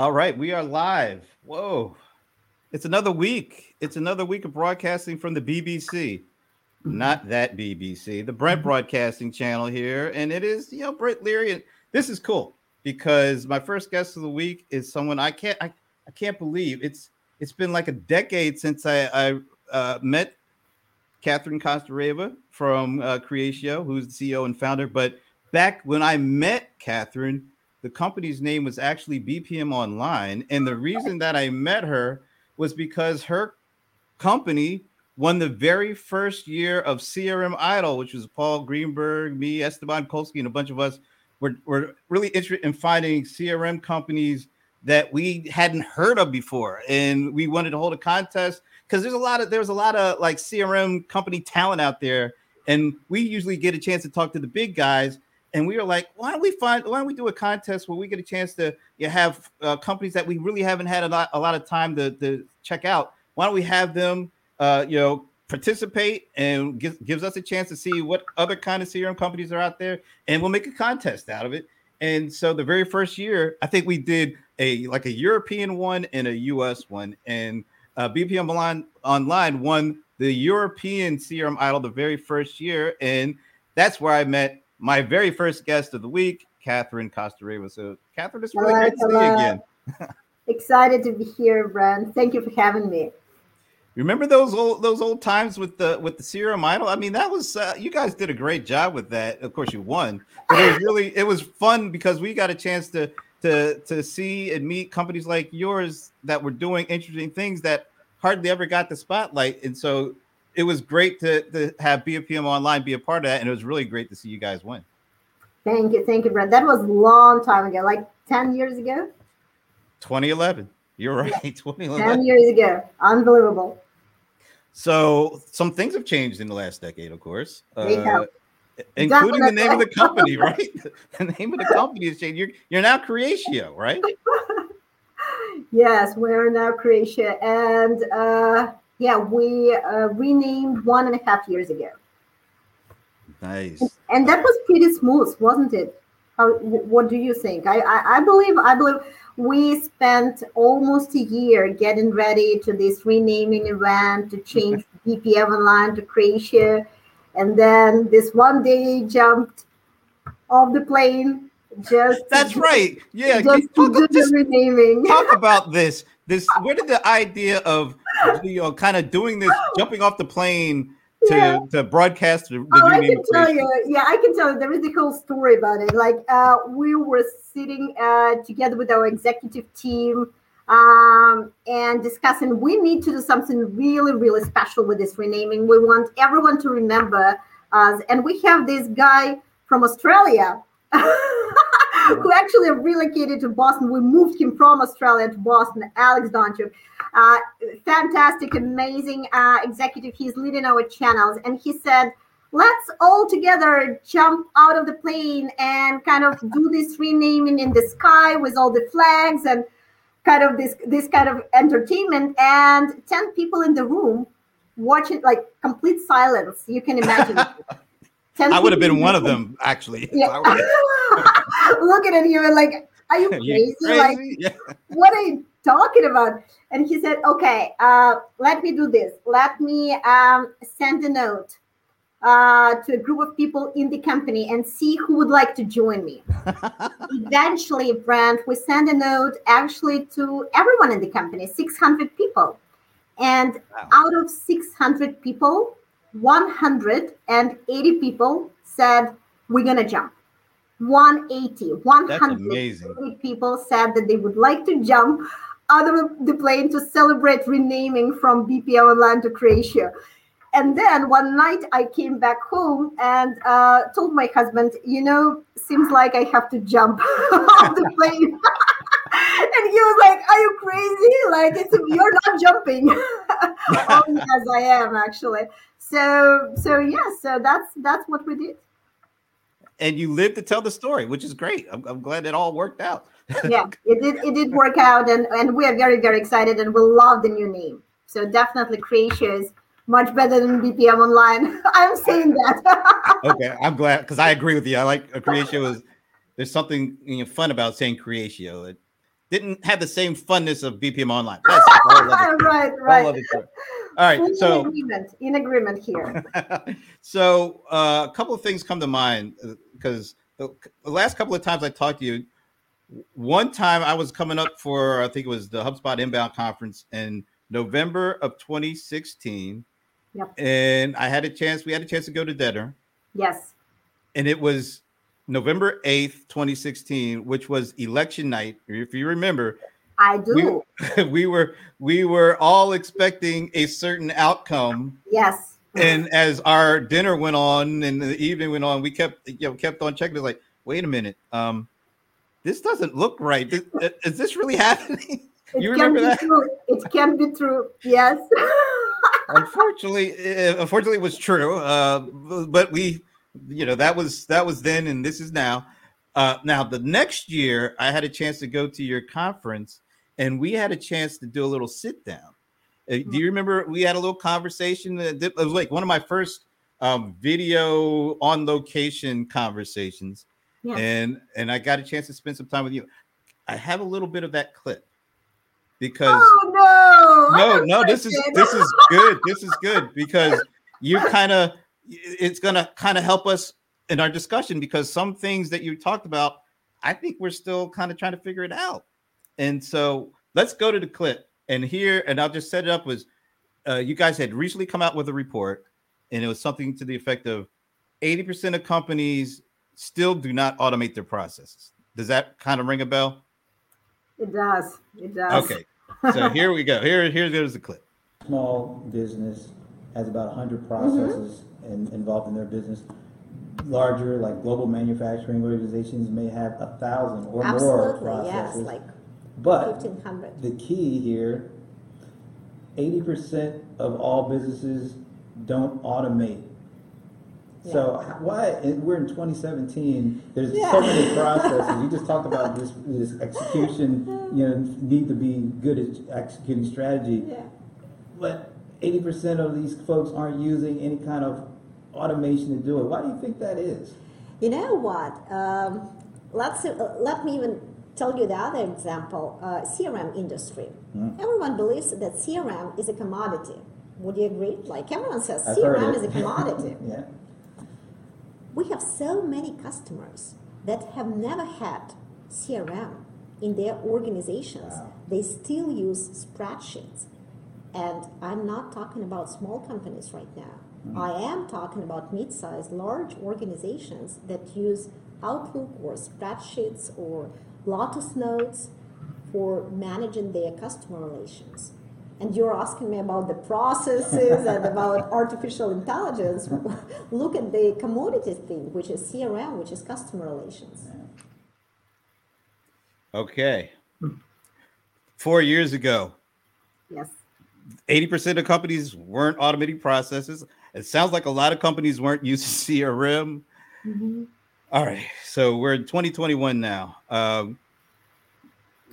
All right, we are live. Whoa. It's another week. It's another week of broadcasting from the BBC. Not that BBC, the Brent Broadcasting Channel here. And it is, you know, Brent Leary. And this is cool because my first guest of the week is someone I can't I, I can't believe it's it's been like a decade since I, I uh, met Katherine Kostereva from uh, Creatio, who's the CEO and founder. But back when I met Katherine, the company's name was actually BPM Online. And the reason that I met her was because her company won the very first year of CRM Idol, which was Paul Greenberg, me, Esteban Kolsky, and a bunch of us were, were really interested in finding CRM companies that we hadn't heard of before. And we wanted to hold a contest because there's a lot of there's a lot of like CRM company talent out there. And we usually get a chance to talk to the big guys and we were like, why don't we find why don't we do a contest where we get a chance to you have uh, companies that we really haven't had a lot a lot of time to, to check out? Why don't we have them uh, you know participate and gives gives us a chance to see what other kind of CRM companies are out there, and we'll make a contest out of it. And so the very first year, I think we did a like a European one and a US one, and uh, BPM Online Online won the European CRM Idol the very first year, and that's where I met my very first guest of the week, Katherine Kostereva. So, Katherine, it's really hello, great to see you again. Excited to be here, Brent. Thank you for having me. Remember those old those old times with the with the CRM Idol? I mean, that was uh, you guys did a great job with that. Of course, you won, but it was really it was fun because we got a chance to to to see and meet companies like yours that were doing interesting things that hardly ever got the spotlight. And so it was great to, to have BPM Online be a part of that, and it was really great to see you guys win. Thank you, thank you, Brent. That was a long time ago, like ten years ago. 2011. You're right. Yeah. 2011. Ten years ago. Unbelievable. So some things have changed in the last decade, of course. Uh, including Definitely. the name of the company, right? the name of the company has changed. You're you're now Creatio, right? yes, we're now Creatio, and uh, yeah, we uh, renamed one and a half years ago. Nice. And, and that was pretty smooth, wasn't it? How, what do you think? I, I, I believe I believe we spent almost a year getting ready to this renaming event to change BPM Online to Creatio, and then this one day jumped off the plane. Just that's right. Yeah, just, talk, just renaming. talk about this. This where did the idea of you know kind of doing this, jumping off the plane to yeah. to broadcast the, the oh, I can tell you. Yeah, I can tell you. There is a whole story about it. Like uh, we were sitting uh, together with our executive team um, and discussing we need to do something really, really special with this renaming. We want everyone to remember us, and we have this guy from Australia. who actually relocated to Boston. We moved him from Australia to Boston, Alex Donchuk. Uh, fantastic, amazing uh, executive. He's leading our channels. And he said, let's all together jump out of the plane and kind of do this renaming in the sky with all the flags and kind of this this kind of entertainment and 10 people in the room watching like complete silence you can imagine i would have been one of them actually yeah. looking at you and like are you crazy, crazy? like yeah. what are you talking about and he said, okay, uh, let me do this. Let me um, send a note uh, to a group of people in the company and see who would like to join me. Eventually, Brent, we send a note actually to everyone in the company, 600 people. And wow. out of 600 people, 180 people said, we're going to jump. 180, 180 people said that they would like to jump out of the plane to celebrate renaming from BPM Online to Creatio. And then one night I came back home and uh, told my husband, you know, seems like I have to jump off the plane. and he was like, "Are you crazy? Like, it's you're not jumping." oh, yes, I am actually. So, so yeah, so that's that's what we did. And you lived to tell the story, which is great. I'm, I'm glad it all worked out yeah, it did. It did work out, and and we are very very excited, and we love the new name. So definitely, Creatio is much better than BPM Online. I'm saying that. okay, I'm glad because I agree with you. I like a Creatio is there's something you know, fun about saying Creatio. It, didn't have the same funness of BPM Online. That's right, right. All, all right, so in agreement, in agreement here. so uh, a couple of things come to mind because uh, the, the last couple of times I talked to you, one time I was coming up for I think it was the HubSpot Inbound Conference in November of 2016. Yep. And I had a chance. We had a chance to go to dinner. Yes. And it was November 8th, 2016, which was election night. If you remember, I do. We, we were we were all expecting a certain outcome. Yes. And as our dinner went on and the evening went on, we kept you know kept on checking. It's like, wait a minute, um, this doesn't look right. Is, is this really happening? It you remember that? True. It can be true. Yes. unfortunately, unfortunately, it was true. Uh, but we, you know, that was that was then, and this is now. Uh, now the next year, I had a chance to go to your conference, and we had a chance to do a little sit down. Uh, do you remember we had a little conversation? It was like one of my first um, video on location conversations, yeah. and and I got a chance to spend some time with you. I have a little bit of that clip because oh, no, no, no, this is this is good. This is good because you kind of it's gonna kind of help us in our discussion because some things that you talked about, I think we're still kind of trying to figure it out. And so let's go to the clip and here, and I'll just set it up was uh, you guys had recently come out with a report, and it was something to the effect of 80% of companies still do not automate their processes. Does that kind of ring a bell? It does. It does. Okay so here we go. Here, here goes the clip. Small business has about 100 processes mm-hmm. in, involved in their business. Larger, like global manufacturing organizations, may have a thousand or Absolutely, more processes. Yes, like but 1500. the key here 80% of all businesses don't automate so why we're in 2017? There's yeah. so many processes. you just talked about this this execution. You know, need to be good at executing strategy. Yeah. But 80% of these folks aren't using any kind of automation to do it. Why do you think that is? You know what? Um, let's uh, let me even tell you the other example. Uh, CRM industry. Mm-hmm. Everyone believes that CRM is a commodity. Would you agree? Like everyone says, I've CRM is a commodity. yeah we have so many customers that have never had CRM in their organizations. Wow. They still use spreadsheets. And I'm not talking about small companies right now. Mm-hmm. I am talking about mid sized, large organizations that use Outlook or spreadsheets or Lotus Notes for managing their customer relations and you're asking me about the processes and about artificial intelligence, look at the commodity thing, which is CRM, which is customer relations. Okay. Four years ago. Yes. 80% of companies weren't automating processes. It sounds like a lot of companies weren't using CRM. Mm-hmm. All right. So we're in 2021 now. Um,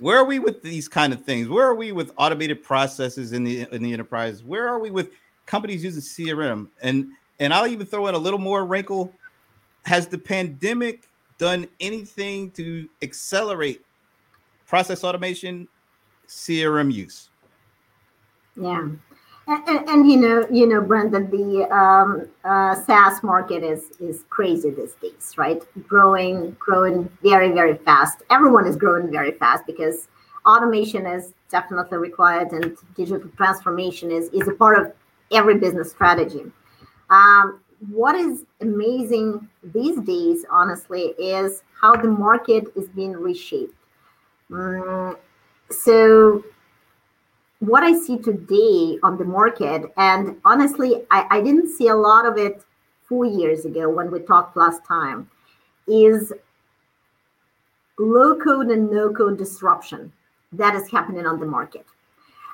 where are we with these kind of things? Where are we with automated processes in the in the enterprise? Where are we with companies using CRM? And and I'll even throw in a little more wrinkle. Has the pandemic done anything to accelerate process automation, CRM use? Yeah. And, and, you know, you know, Brendan, the um, uh, SaaS market is is crazy these days, right? Growing, growing very, very fast. Everyone is growing very fast because automation is definitely required, and digital transformation is is a part of every business strategy. Um, what is amazing these days, honestly, is how the market is being reshaped. Mm, so what I see today on the market, and honestly, I, I didn't see a lot of it four years ago when we talked last time, is low code and no code disruption that is happening on the market.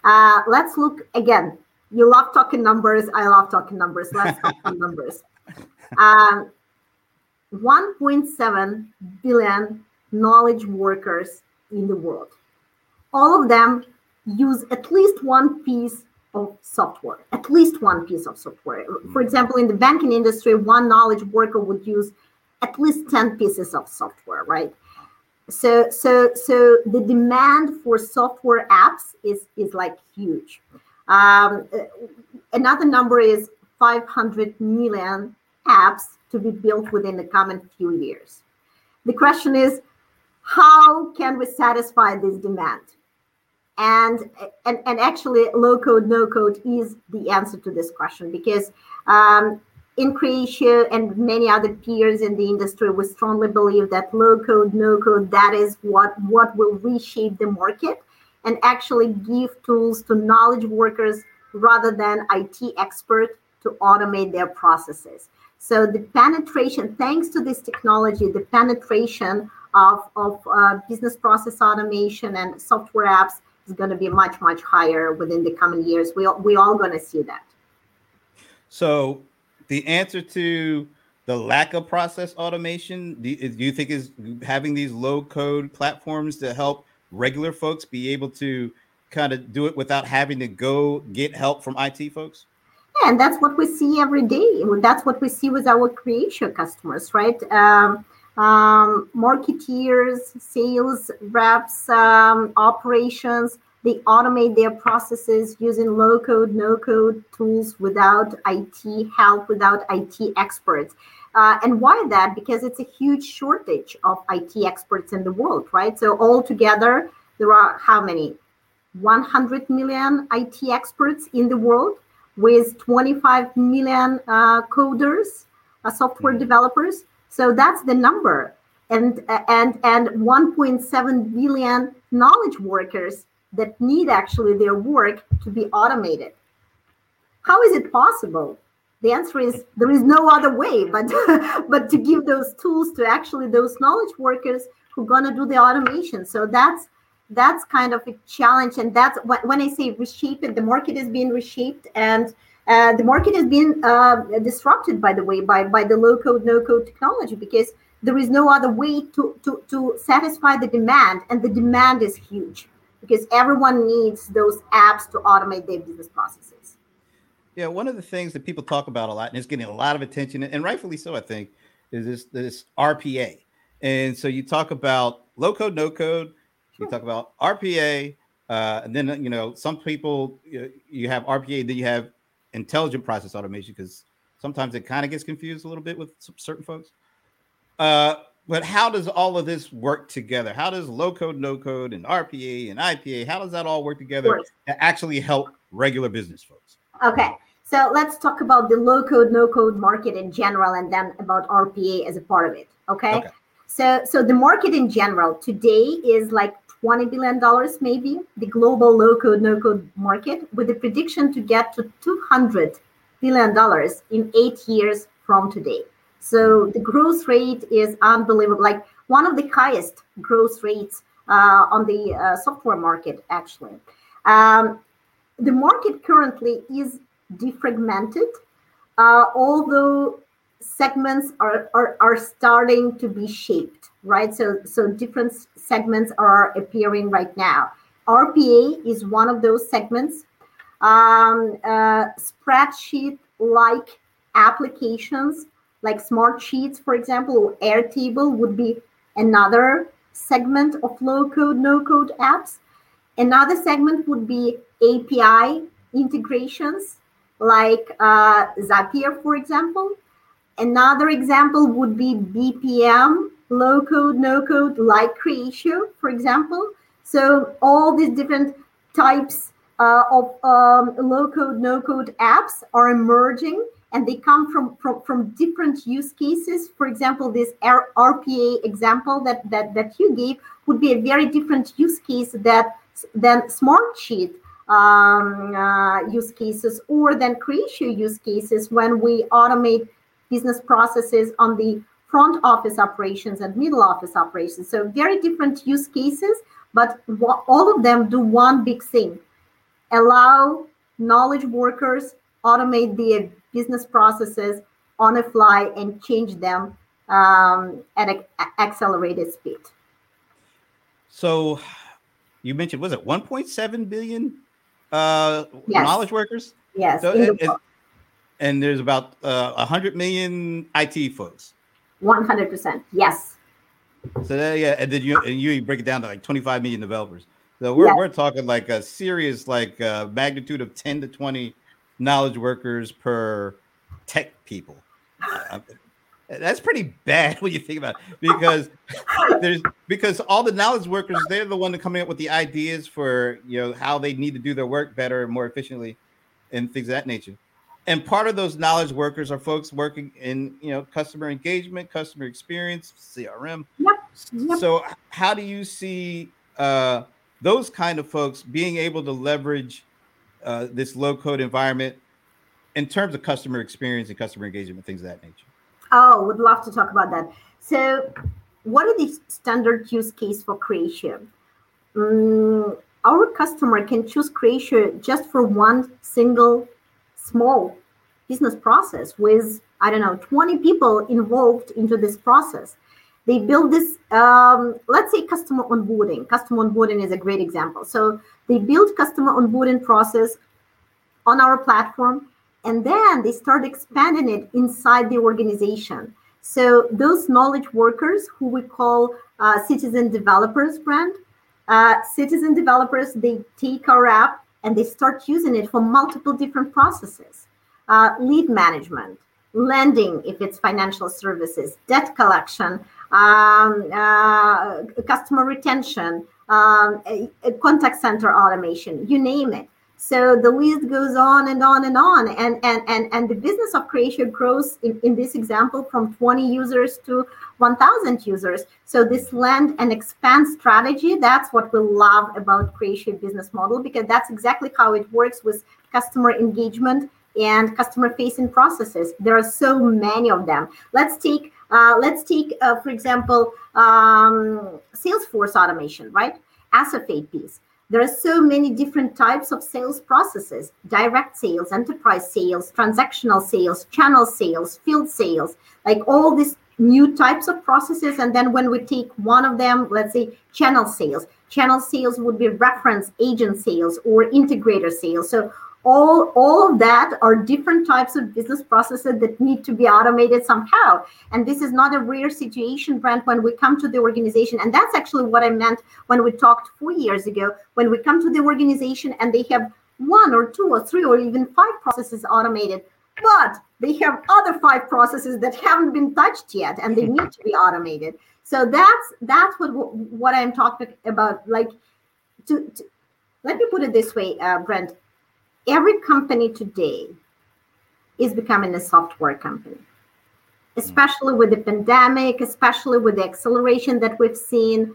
Uh, let's look again. You love talking numbers. I love talking numbers. Let's talk numbers. Um, 1.7 billion knowledge workers in the world. All of them use at least one piece of software, at least one piece of software. For hmm. example, in the banking industry, one knowledge worker would use at least 10 pieces of software, right? so so so the demand for software apps is is like huge um, another number is 500 million apps to be built within the coming few years the question is how can we satisfy this demand and and, and actually low code no code is the answer to this question because um, in Creatio and many other peers in the industry, we strongly believe that low code, no code, that is what, what will reshape the market and actually give tools to knowledge workers rather than IT experts to automate their processes. So the penetration, thanks to this technology, the penetration of, of uh, business process automation and software apps is going to be much, much higher within the coming years. We, all we all going to see that. So the answer to the lack of process automation do you, do you think is having these low code platforms to help regular folks be able to kind of do it without having to go get help from IT folks? Yeah, and that's what we see every day. That's what we see with our Creatio customers, right? Um, um, marketeers, sales reps, um, operations, they automate their processes using low code, no code tools without IT help, without IT experts. Uh, and why that? Because it's a huge shortage of IT experts in the world, right? So altogether, there are how many? 100 million IT experts in the world with 25 million uh, coders, uh, software mm-hmm. developers. So that's the number. And, and, and 1.7 billion knowledge workers that need actually their work to be automated. How is it possible? The answer is there is no other way but but to give those tools to actually those knowledge workers who are gonna do the automation. So that's that's kind of a challenge, and that's when I say reshape it. The market is being reshaped, and uh, the market has been uh, disrupted, by the way, by by the low code, no code technology because there is no other way to to to satisfy the demand, and the demand is huge because everyone needs those apps to automate their business processes. Yeah, one of the things that people talk about a lot, and it's getting a lot of attention, and rightfully so, I think, is this this RPA. And so you talk about low code, no code. You talk about RPA, uh, and then you know some people you, you have RPA, then you have intelligent process automation because sometimes it kind of gets confused a little bit with certain folks. Uh, but how does all of this work together? How does low code, no code, and RPA and IPA, how does that all work together to actually help regular business folks? Okay. So let's talk about the low code, no code market in general and then about RPA as a part of it. Okay. okay. So so the market in general today is like 20 billion dollars maybe, the global low code, no code market, with the prediction to get to 200 billion dollars in eight years from today. So the growth rate is unbelievable, like one of the highest growth rates uh, on the uh, software market, actually. Um, the market currently is defragmented, uh, although segments are, are, are starting to be shaped, right? So, so different segments are appearing right now. RPA is one of those segments. Um, uh, spreadsheet like applications like Smartsheets, for example, or Airtable would be another segment of low code, no code apps. Another segment would be API integrations, like uh, Zapier, for example. Another example would be BPM, low code, no code, like Creatio, for example. So all these different types uh, of um, low code, no code apps are emerging and they come from, from, from different use cases. For example, this RPA example that, that, that you gave would be a very different use case that than Smartsheet um, uh, use cases or than Creatio use cases when we automate business processes on the front office operations and middle office operations. So very different use cases, but all of them do one big thing: allow knowledge workers automate the business processes on a fly and change them um, at an accelerated speed. So you mentioned, was it 1.7 billion uh, yes. knowledge workers? Yes. So and there's about uh, 100 million IT folks. 100%. Yes. So that, yeah, and then you and you break it down to like 25 million developers. So we're, Yeah. we're talking like a serious like uh, magnitude of 10 to 20 knowledge workers per tech people. Uh, that's pretty bad when you think about it because there's because all the knowledge workers they're the one that coming up with the ideas for you know how they need to do their work better and more efficiently and things of that nature. And part of those knowledge workers are folks working in you know customer engagement, customer experience, CRM. Yep. So how do you see uh, those kind of folks being able to leverage uh, this low code environment in terms of customer experience and customer engagement, things of that nature? Oh, would love to talk about that. So, what are the standard use case for Creatio? Mm, our customer can choose Creatio just for one single small business process with, I don't know, 20 people involved into this process. They build this, um, let's say customer onboarding. Customer onboarding is a great example. So they build customer onboarding process on our platform and then they start expanding it inside the organization. So those knowledge workers, who we call uh, citizen developers, brand, uh, citizen developers, they take our app and they start using it for multiple different processes: uh, lead management, lending, if it's financial services, debt collection, um, uh, customer retention, um, contact center automation, you name it. So the list goes on and on and on. And and and, and the business of Creatio grows in, in this example from 20 users to 1,000 users. So this land and expand strategy, that's what we love about Creatio business model because that's exactly how it works with customer engagement and customer facing processes. There are so many of them. Let's take uh, let's take uh, for example um, Salesforce automation, right? SFA piece. There are so many different types of sales processes direct sales, enterprise sales, transactional sales, channel sales, field sales, like all these new types of processes. And then when we take one of them, let's say channel sales, channel sales would be reference agent sales or integrator sales. So all all of that are different types of business processes that need to be automated somehow. And this is not a rare situation brent when we come to the organization. And that's actually what i meant when we talked four years ago when we come to the organization and they have one or two or three or even five processes automated but they have other five processes that haven't been touched yet and they need to be automated. So that's that's what what i'm talking about. Like to, to let me put it this way uh, brent every company today is becoming a software company especially with the pandemic especially with the acceleration that we've seen.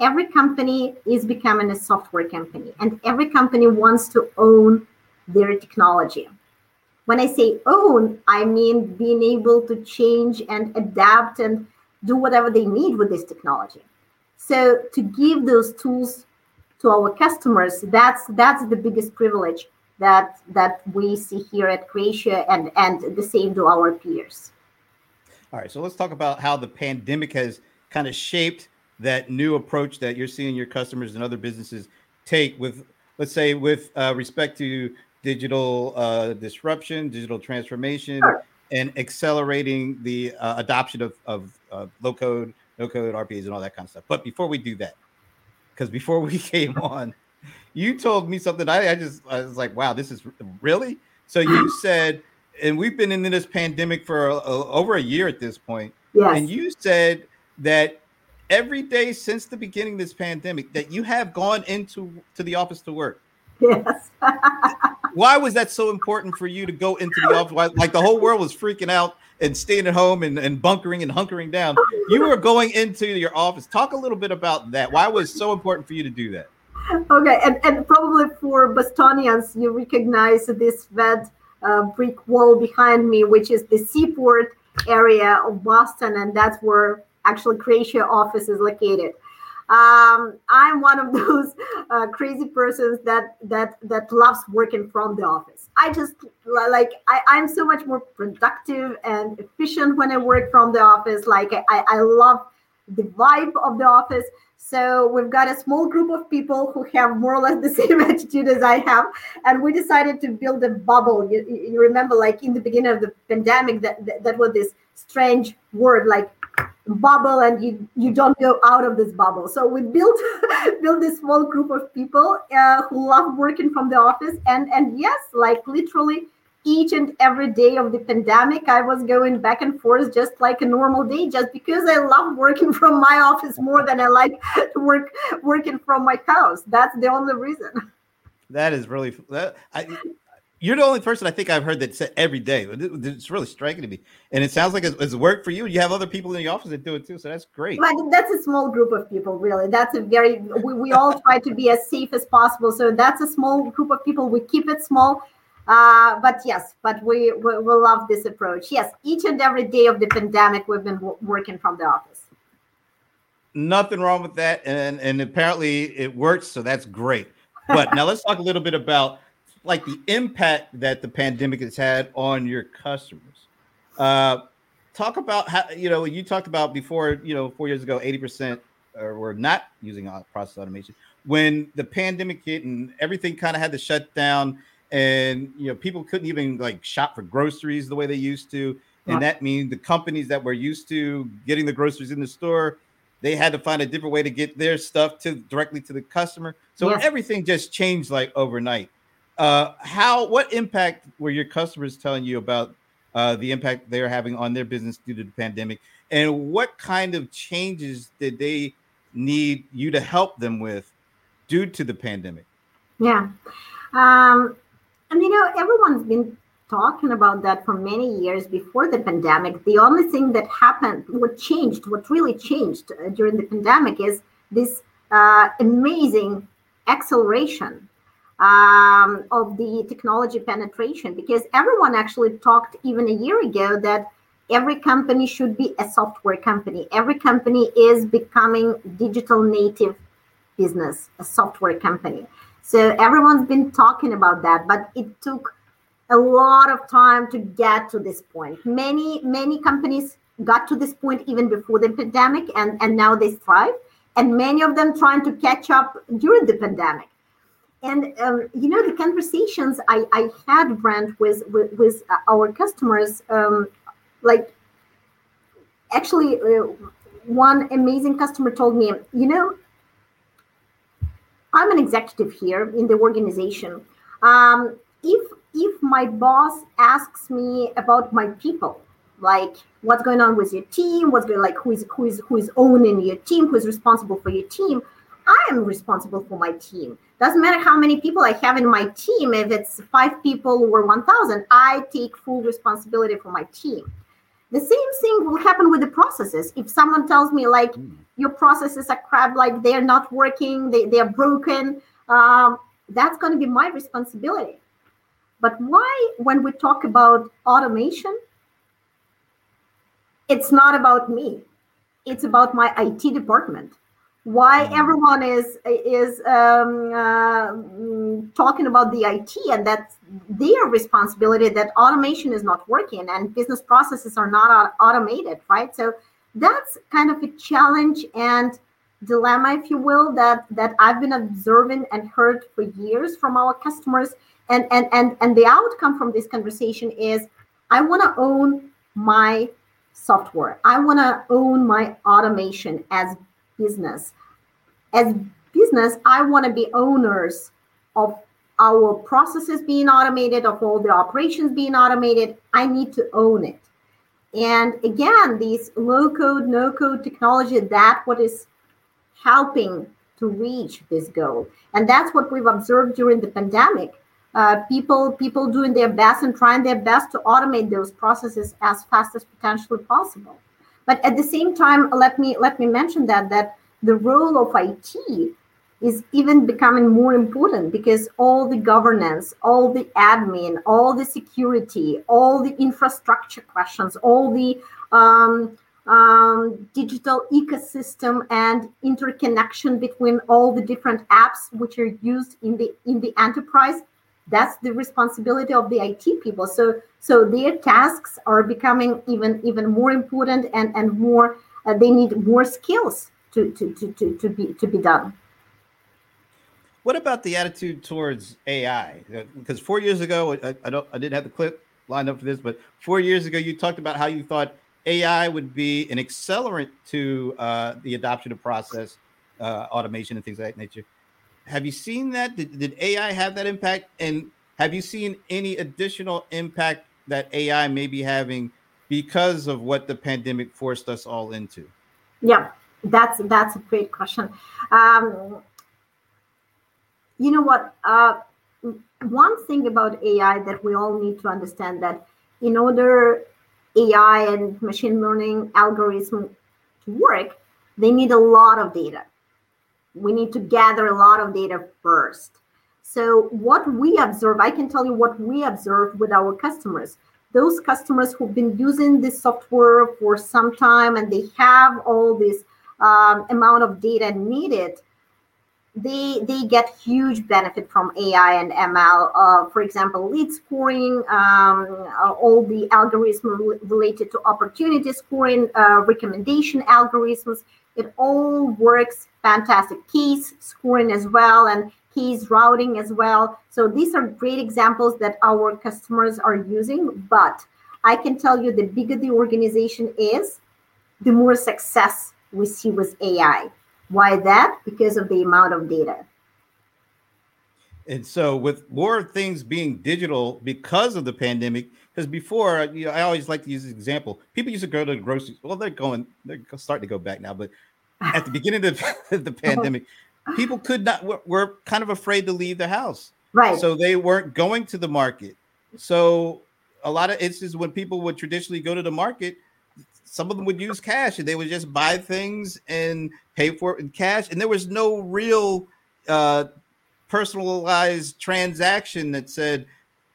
Every company is becoming a software company and every company wants to own their technology. When i say own i mean being able to change and adapt and do whatever they need with this technology. So to give those tools to our customers that's that's the biggest privilege that that we see here at Creatio and and the same to our peers. All right, so let's talk about how the pandemic has kind of shaped that new approach that you're seeing your customers and other businesses take with, let's say, with uh, respect to digital uh, disruption, digital transformation, Sure. and accelerating the uh, adoption of, of uh, low code, no code, RPAs, and all that kind of stuff. But before we do that, because before we came on, you told me something. I, I just I was like, wow, this is really. So you said, and we've been in this pandemic for uh, over a year at this point, Yes. and you said that every day since the beginning of this pandemic that you have gone into to the office to work. yes. Why was that so important for you to go into the office? Why, like the whole world was freaking out and staying at home and, and bunkering and hunkering down. You were going into your office. Talk a little bit about that. Why was it so important for you to do that? Okay, and, and probably for Bostonians, you recognize this red uh, brick wall behind me, which is the seaport area of Boston, and that's where actually Creatio office is located. Um, I'm one of those uh, crazy persons that that that loves working from the office. I just like I, I'm so much more productive and efficient when I work from the office. Like I, I love the vibe of the office. So we've got a small group of people who have more or less the same attitude as I have, and we decided to build a bubble. You, you remember, like in the beginning of the pandemic, that, that that was this strange word, like bubble and you you don't go out of this bubble so we built built this small group of people uh, who love working from the office and and yes like literally each and every day of the pandemic i was going back and forth just like a normal day just because i love working from my office more than i like to work working from my house that's the only reason that is really that I, you're the only person I think I've heard that said every day. It's really striking to me, and it sounds like it's, worked for you. You have other people in the office that do it too, so that's great. But that's a small group of people, really. That's a very we, we all try to be as safe as possible. So that's a small group of people. We keep it small, uh, but yes, but we, we we love this approach. Yes, each and every day of the pandemic, we've been w- working from the office. Nothing wrong with that, and and apparently it works, so that's great. But now let's talk a little bit about like the impact that the pandemic has had on your customers. Uh, talk about how you know you talked about before you know four years ago 80% were not using process automation when the pandemic hit and everything kind of had to shut down and you know people couldn't even like shop for groceries the way they used to and that means the companies that were used to getting the groceries in the store they had to find a different way to get their stuff to directly to the customer. So everything just changed like overnight. Uh, how what impact were your customers telling you about uh, the impact they're having on their business due to the pandemic, and what kind of changes did they need you to help them with due to the pandemic? Yeah, um, and you know everyone's been talking about that for many years before the pandemic. The only thing that happened, what changed, what really changed uh, during the pandemic is this uh, amazing acceleration um, of the technology penetration because everyone actually talked even a year ago that every company should be a software company every company is becoming digital native business a software company so everyone's been talking about that but it took a lot of time to get to this point. Many many companies got to this point even before the pandemic and and now they thrive and many of them trying to catch up during the pandemic. And um, you know the conversations I, I had Brent with with, with our customers um, like actually uh, one amazing customer told me you know I'm an executive here in the organization um, if if my boss asks me about my people like what's going on with your team what's going like who is who is who is owning your team who is responsible for your team I am responsible for my team doesn't matter how many people I have in my team, if it's five people or 1,000, I take full responsibility for my team. The same thing will happen with the processes. If someone tells me, like, mm. your processes are crap, like they're not working, they, they're broken, um, that's going to be my responsibility. But why, when we talk about automation, it's not about me, it's about my IT department why everyone is is um, uh, talking about the IT and that's their responsibility that automation is not working and business processes are not automated, right? So that's kind of a challenge and dilemma, if you will, that that I've been observing and heard for years from our customers. And and and and the outcome from this conversation is I want to own my software. I want to own my automation as business. As business, I want to be owners of our processes being automated, of all the operations being automated. I need to own it. And again, these low code, no code technology, that what is helping to reach this goal. And that's what we've observed during the pandemic. Uh, people people doing their best and trying their best to automate those processes as fast as potentially possible. But at the same time, let me let me mention that that the role of IT is even becoming more important because all the governance, all the admin, all the security, all the infrastructure questions, all the um, um, digital ecosystem and interconnection between all the different apps which are used in the in the enterprise that's the responsibility of the IT people. So so their tasks are becoming even even more important and and more uh, they need more skills to, to, to, to, to be to be done. What about the attitude towards AI? Because four years ago, I, I don't I didn't have the clip lined up for this, but four years ago you talked about how you thought AI would be an accelerant to uh, the adoption of process uh, automation and things of that nature. Have you seen that? Did, did AI have that impact? And have you seen any additional impact that AI may be having because of what the pandemic forced us all into? Yeah, that's that's a great question. Um, you know what? Uh, one thing about AI that we all need to understand that in order AI and machine learning algorithm to work, they need a lot of data. We need to gather a lot of data first. So, what we observe, I can tell you what we observe with our customers. Those customers who've been using this software for some time and they have all this um, amount of data needed, they they get huge benefit from AI and ML. Uh, for example, lead scoring, um, uh, all the algorithms related to opportunity scoring, uh, recommendation algorithms. It all works fantastic. Case scoring as well, and case routing as well. So these are great examples that our customers are using. But I can tell you, the bigger the organization is, the more success we see with AI why that? Because of the amount of data. And so, with more things being digital because of the pandemic, because before, you know, I always like to use this example. People used to go to the grocery. Well, they're going, they're starting to go back now. But at the beginning of the, the pandemic, people could not were, were kind of afraid to leave the house. Right. So they weren't going to the market. So a lot of instances when people would traditionally go to the market, some of them would use cash and they would just buy things and pay for it in cash. And there was no real uh, personalized transaction that said,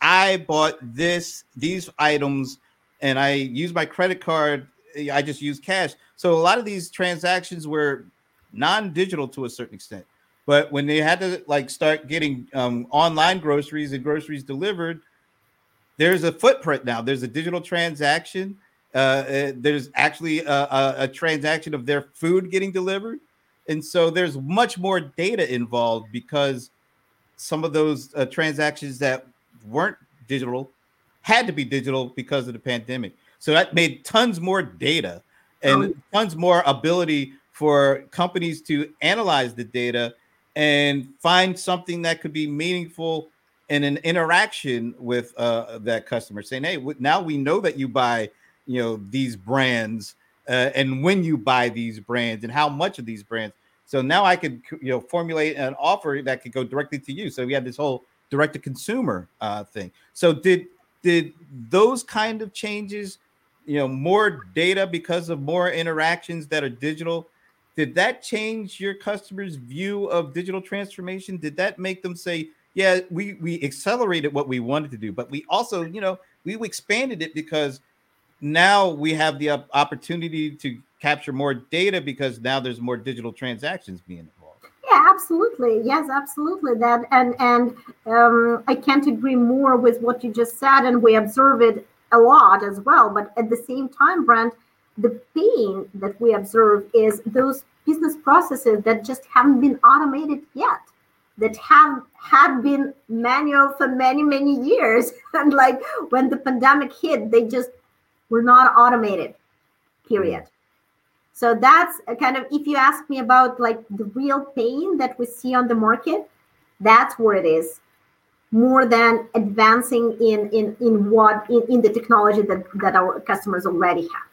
I bought this, these items, and I use my credit card. I just use cash. So a lot of these transactions were non-digital to a certain extent. But when they had to like start getting um, online groceries and groceries delivered, there's a footprint now. There's a digital transaction uh, uh, there's actually a, a, a, transaction of their food getting delivered. And so there's much more data involved because some of those uh, transactions that weren't digital had to be digital because of the pandemic. So that made tons more data and oh. tons more ability for companies to analyze the data and find something that could be meaningful in an interaction with uh, that customer saying, Hey, now we know that you buy you know these brands uh, and when you buy these brands and how much of these brands. So now I could you know formulate an offer that could go directly to you. So we had this whole direct to consumer uh, thing. So did did those kind of changes, you know, more data because of more interactions that are digital? Did that change your customers' view of digital transformation? Did that make them say, "Yeah, we we accelerated what we wanted to do, but we also, you know, we expanded it because now we have the opportunity to capture more data because now there's more digital transactions being involved. Yeah absolutely. Yes absolutely. That and and um, i can't agree more with what you just said and we observe it a lot as well. But at the same time brent the pain that we observe is those business processes that just haven't been automated yet that have had been manual for many many years. And like when the pandemic hit they just we're not automated, period. So that's kind of if you ask me about like the real pain that we see on the market, that's where it is more than advancing in in in what in, in the technology that that our customers already have.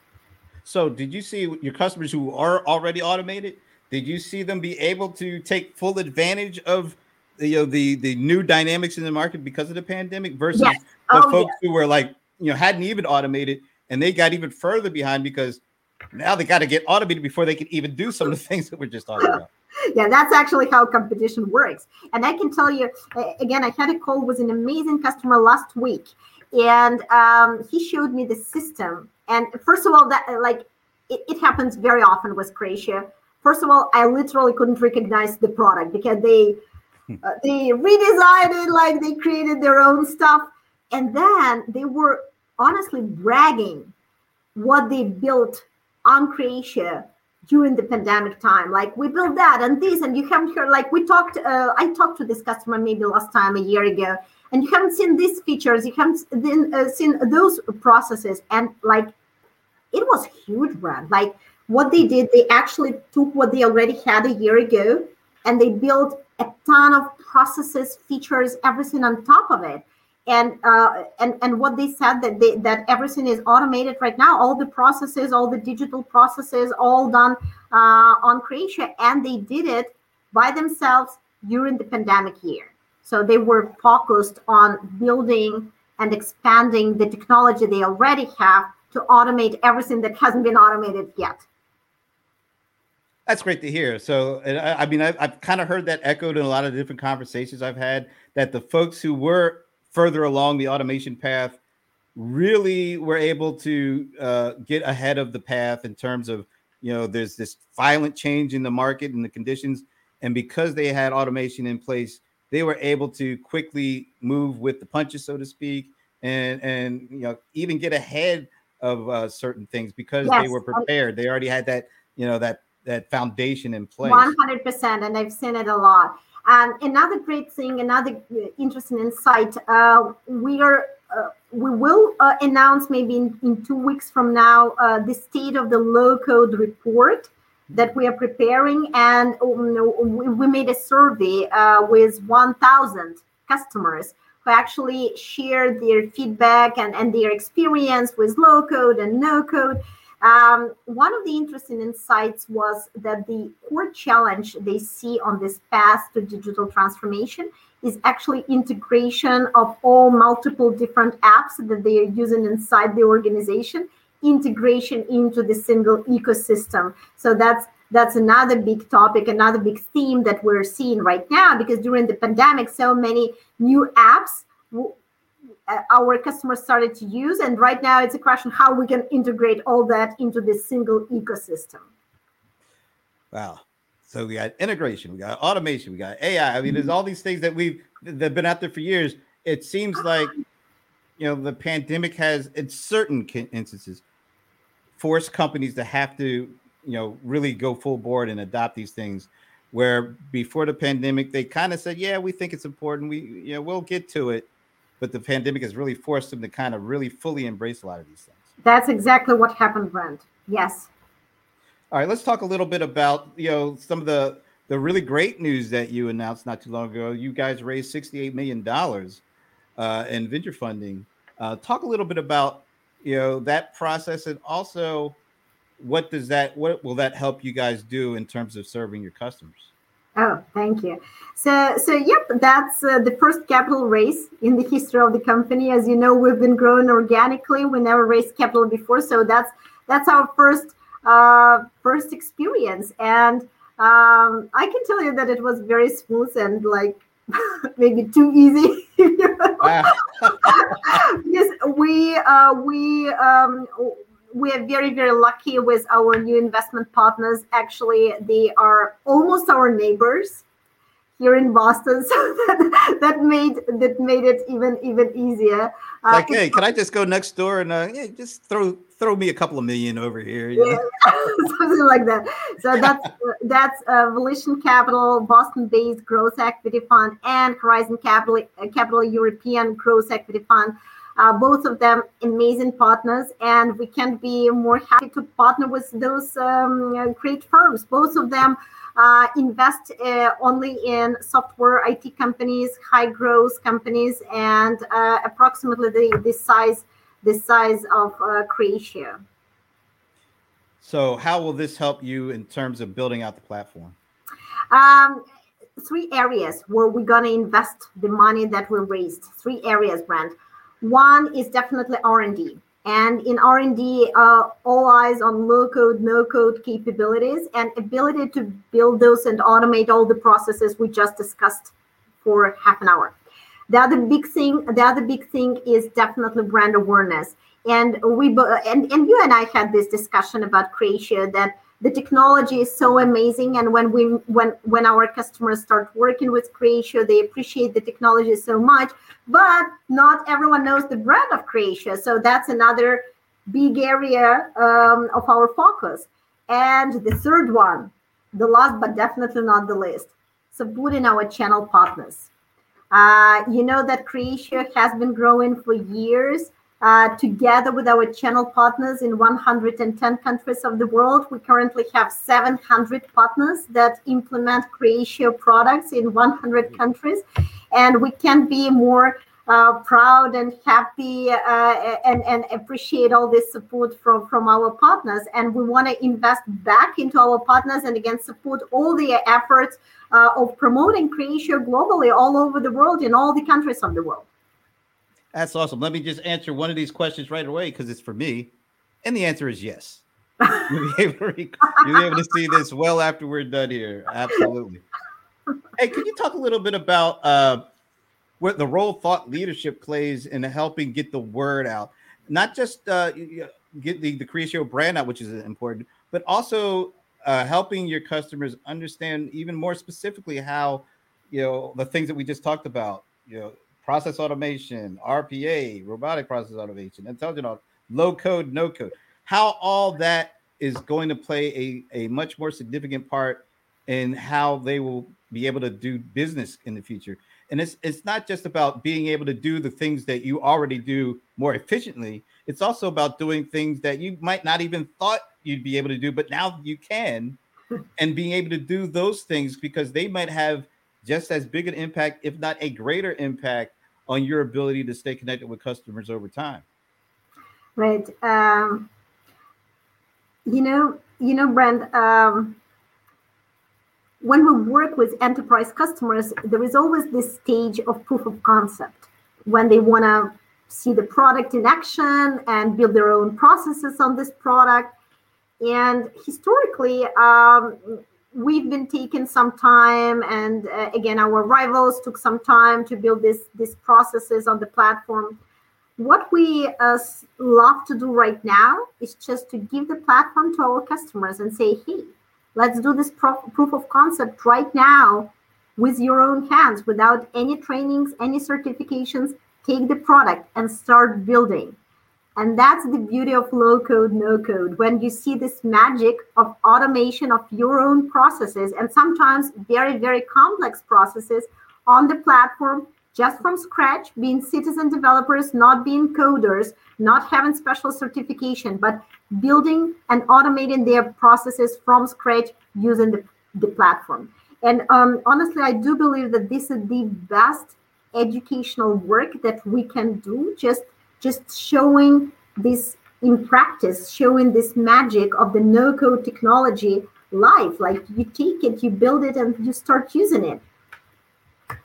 So did you see your customers who are already automated? Did you see them be able to take full advantage of the you know, the the new dynamics in the market because of the pandemic versus yes. the oh, folks who were like you know hadn't even automated and they got even further behind because now they got to get automated before they can even do some of the things that we're just talking about. yeah, that's actually how competition works. And I can tell you again, I had a call with an amazing customer last week, and um, he showed me the system. And first of all, that like it, it happens very often with Creatio. First of all, I literally couldn't recognize the product because they hmm. uh, they redesigned it, like they created their own stuff, and then they were honestly bragging what they built on Creatio during the pandemic time. Like we built that and this, and you haven't heard. Like we talked, uh, I talked to this customer maybe last time a year ago, and you haven't seen these features, you haven't uh, seen those processes, and like it was huge brand like what they did they actually took what they already had a year ago and they built a ton of processes features everything on top of it and uh, and and what they said that they that everything is automated right now all the processes all the digital processes all done uh, on Creatio and they did it by themselves during the pandemic year. So they were focused on building and expanding the technology they already have to automate everything that hasn't been automated yet. That's great to hear. So, I, I mean, I've, I've kind of heard that echoed in a lot of different conversations I've had that the folks who were further along the automation path really were able to uh, get ahead of the path in terms of you know there's this violent change in the market and the conditions. And because they had automation in place they were able to quickly move with the punches so to speak and and you know even get ahead of uh, certain things because yes. they were prepared. They already had that you know that that foundation in place. 100% and i've seen it a lot and another great thing, another interesting insight, uh, we are uh, we will uh, announce maybe in, in, two weeks from now uh, the state of the low code report that we are preparing. And um, we made a survey uh, with 1000 customers who actually shared their feedback and, and their experience with low code and no code um, one of the interesting insights was that the core challenge they see on this path to digital transformation is actually integration of all multiple different apps that they are using inside the organization integration into the single ecosystem. So that's that's another big topic another big theme that we're seeing right now because during the pandemic so many new apps Uh, our customers started to use. And right now, it's a question how we can integrate all that into this single ecosystem. Wow. So we got integration, we got automation, we got AI. I mean, there's mm-hmm. all these things that we've that have been out there for years. It seems uh-huh. like you know the pandemic has, in certain instances, forced companies to have to you know really go full board and adopt these things. Where before the pandemic, they kind of said, "Yeah, we think it's important. We you know we'll get to it." But the pandemic has really forced them to kind of really fully embrace a lot of these things. That's exactly what happened, Brent. Yes. All right, let's talk a little bit about you know some of the the really great news that you announced not too long ago. You guys raised sixty eight million dollars uh, in venture funding. Uh, talk a little bit about you know that process and also what does that what will that help you guys do in terms of serving your customers? Oh, thank you. So, so yep, that's uh, the first capital raise in the history of the company. As you know, we've been growing organically. We never raised capital before, so that's that's our first uh, first experience. And um, I can tell you that it was very smooth and like maybe too easy. yes, we uh, we um, we are very very lucky with our new investment partners. Actually they are almost our neighbors here in boston so that, that made that made it even even easier. Uh, like hey can i just go next door and uh, yeah, just throw throw me a couple of million over here yeah, something like that. So that's that's uh, volition capital boston based growth equity fund and horizon capital uh, capital european growth equity fund uh, both of them amazing partners, and we can be more happy to partner with those um, great firms. Both of them uh, invest uh, only in software IT companies, high growth companies, and uh, approximately the, the size the size of uh, Creatio. So, how will this help you in terms of building out the platform? Um, three areas where we're going to invest the money that we raised. Three areas, Brent. One is definitely R&D. And in R&D, uh, all eyes on low code, no code capabilities and ability to build those and automate all the processes we just discussed for half an hour. The other big thing, the other big thing is definitely brand awareness. And we and, and you and I had this discussion about Creatio that the technology is so amazing and when we when when our customers start working with Creatio they appreciate the technology so much but not everyone knows the brand of Creatio so that's another big area um, of our focus. And the third one the last but definitely not the least supporting our channel partners. Uh, you know that Creatio has been growing for years uh, together with our channel partners in 110 countries of the world. We currently have 700 partners that implement Creatio products in 100 countries, and we can be more uh, proud and happy uh, and, and appreciate all this support from, from our partners. And we want to invest back into our partners and again support all the efforts uh, of promoting Creatio globally all over the world in all the countries of the world. That's awesome. Let me just answer one of these questions right away because it's for me. And the answer is yes. You'll be, able to, see this well after we're done here. Absolutely. Hey, can you talk a little bit about uh, what the role thought leadership plays in helping get the word out? Not just uh, get the, the Creatio brand out, which is important, but also uh, helping your customers understand even more specifically how, you know, the things that we just talked about, you know, process automation, RPA, robotic process automation, intelligent low code, no code, how all that is going to play a, a much more significant part in how they will be able to do business in the future. And it's it's not just about being able to do the things that you already do more efficiently. It's also about doing things that you might not even thought you'd be able to do, but now you can, and being able to do those things because they might have just as big an impact, if not a greater impact, on your ability to stay connected with customers over time. Right. Um, you know, you know, Brent. Um, when we work with enterprise customers, there is always this stage of proof of concept when they want to see the product in action and build their own processes on this product. And historically, um, we've been taking some time and uh, again our rivals took some time to build this these processes on the platform. What we uh, love to do right now is just to give the platform to our customers and say hey let's do this pro- proof of concept right now with your own hands without any trainings any certifications. Take the product and start building and that's the beauty of low code, no code. When you see this magic of automation of your own processes and sometimes very, very complex processes on the platform just from scratch, being citizen developers, not being coders, not having special certification, but building and automating their processes from scratch using the, the platform. And um, honestly, I do believe that this is the best educational work that we can do just just showing this in practice, showing this magic of the no code technology life. Like you take it, you build it, and you start using it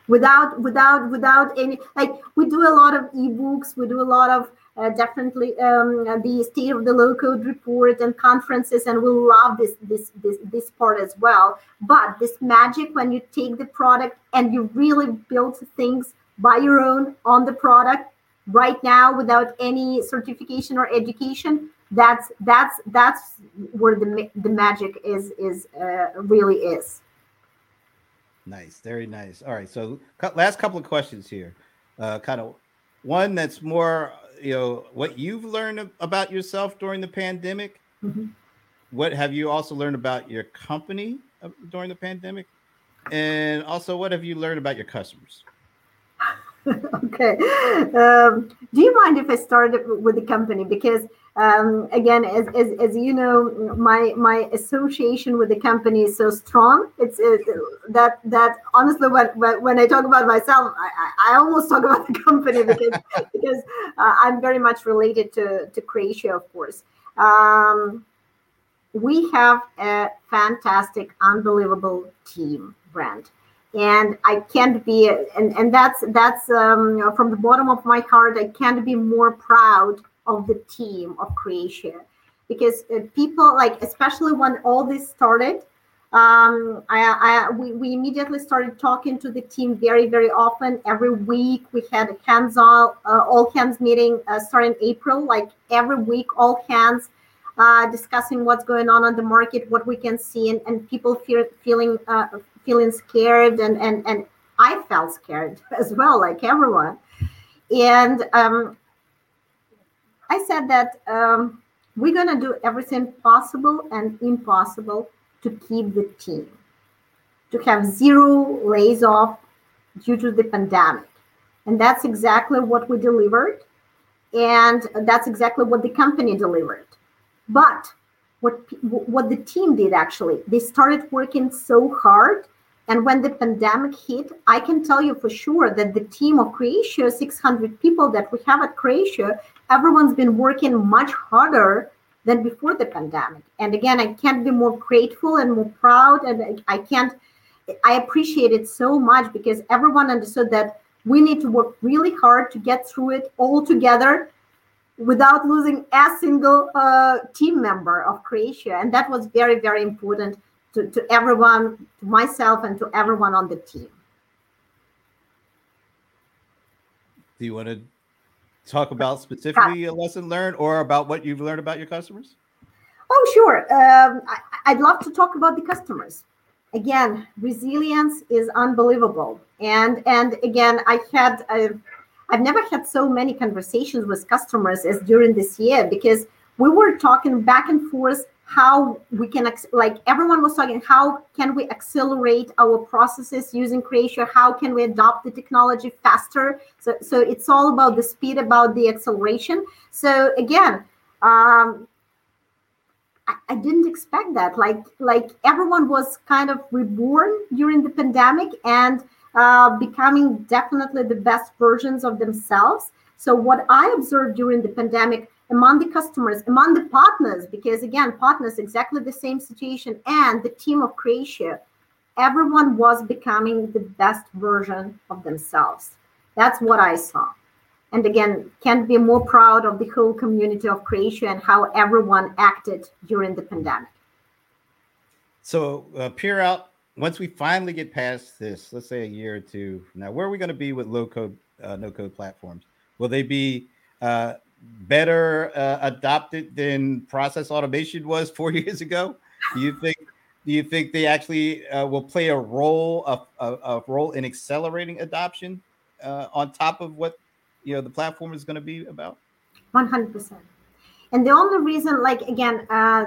without without without any like we do a lot of ebooks we do a lot of uh, definitely um, the state of the low code report and conferences and we love this this this this part as well but this magic when you take the product and you really build things by your own on the product right now without any certification or education that's that's that's where the the magic is is uh, really is. Nice very nice. All right so last couple of questions here. Uh, kind of one that's more you know what you've learned about yourself during the pandemic. Mm-hmm. what have you also learned about your company uh, during the pandemic? And also what have you learned about your customers okay. Um, do you mind if I start with the company? Because um, again, as, as, as you know, my my association with the company is so strong. It's it, that that honestly, when when I talk about myself, I, I almost talk about the company because because uh, I'm very much related to to Creatio, of course. Um, we have a fantastic, unbelievable team, Brent and I can't be and and that's that's um, from the bottom of my heart. I can't be more proud of the team of Creatio because uh, people like especially when all this started. Um, I, I we, we immediately started talking to the team very very often. Every week we had a hands-on uh, all hands meeting uh, starting April. Like every week, all hands uh, discussing what's going on on the market, what we can see, and, and people feel, feeling uh, feeling scared and and and I felt scared as well, like everyone. And um, I said that um, we're gonna do everything possible and impossible to keep the team, to have zero lays off due to the pandemic, and that's exactly what we delivered. and that's exactly what the company delivered. But what what the team did actually, they started working so hard. And when the pandemic hit, I can tell you for sure that the team of Creatio, 600 people that we have at Creatio, everyone's been working much harder than before the pandemic. And again, I can't be more grateful and more proud. And I can't, I appreciate it so much because everyone understood that we need to work really hard to get through it all together without losing a single uh, team member of Creatio. And that was very, very important to, to everyone, to myself, and to everyone on the team. Do you want to talk about specifically a lesson learned or about what you've learned about your customers? Oh, sure. Um, I, would love to talk about the customers. Again, resilience is unbelievable. And and again, I had uh, I've never had so many conversations with customers as during this year because we were talking back and forth how we can like everyone was talking how can we accelerate our processes using Creatio? How can we adopt the technology faster? So so it's all about the speed about the acceleration. So again um, I, I didn't expect that. Like like everyone was kind of reborn during the pandemic and uh, becoming definitely the best versions of themselves. So, what I observed during the pandemic among the customers, among the partners, because again, partners, exactly the same situation, and the team of Creatio, everyone was becoming the best version of themselves. That's what I saw. And again, can't be more proud of the whole community of Creatio and how everyone acted during the pandemic. So, uh, peer out once we finally get past this, let's say a year or two now, where are we going to be with low code, uh, no code platforms? Will they be uh, better uh, adopted than process automation was four years ago? Do you think? Do you think they actually uh, will play a role a, a, a, role in accelerating adoption uh, on top of what you know the platform is going to be about? One hundred percent. And the only reason, like again, uh,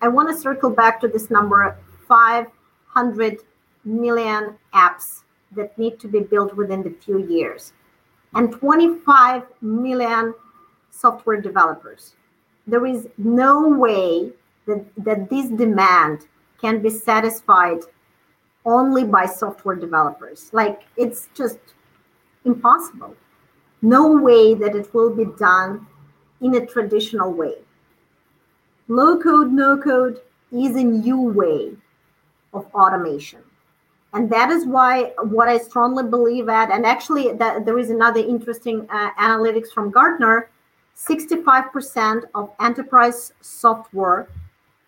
I want to circle back to this number 500 million apps that need to be built within the few years and 25 million software developers. There is no way that, that this demand can be satisfied only by software developers. Like it's just impossible. No way that it will be done in a traditional way. Low code, no code is a new way of automation and that is why what i strongly believe at and actually that there is another interesting uh, analytics from gartner. 65% of enterprise software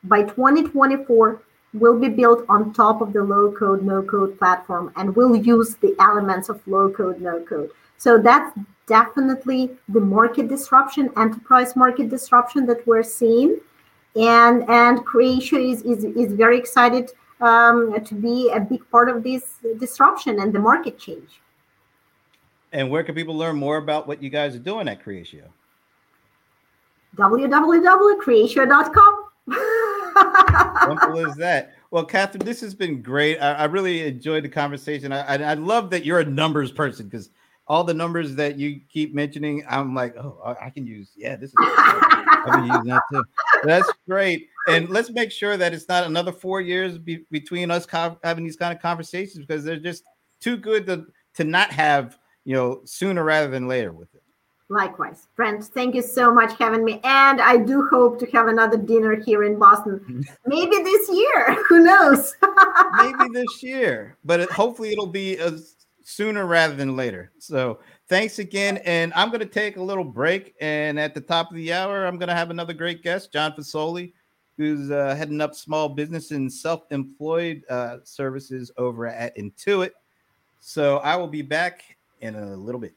by 2024 will be built on top of the low code no code platform and will use the elements of low code no code so that's definitely the market disruption enterprise market disruption that we're seeing. And and Creatio is is, is very excited um, to be a big part of this disruption and the market change. And where can people learn more about what you guys are doing at Creatio? www.creatio.com. Simple as that. Well, Katherine, this has been great. I, I really enjoyed the conversation. I, I, I, love that you're a numbers person because all the numbers that you keep mentioning, I'm like, oh, I, can use. Yeah, this is. I've been using that too. That's great and let's make sure that it's not another four years be, between us co- having these kind of conversations because they're just too good to to not have you know sooner rather than later with it. Likewise, Brent. Thank you so much having me, and I do hope to have another dinner here in Boston, maybe this year. Who knows? maybe this year, but it, hopefully it'll be uh, as sooner rather than later. So thanks again. And I'm going to take a little break. And at the top of the hour, I'm going to have another great guest, John Fasoli who's uh, heading up small business and self-employed uh, services over at Intuit. So I will be back in a little bit.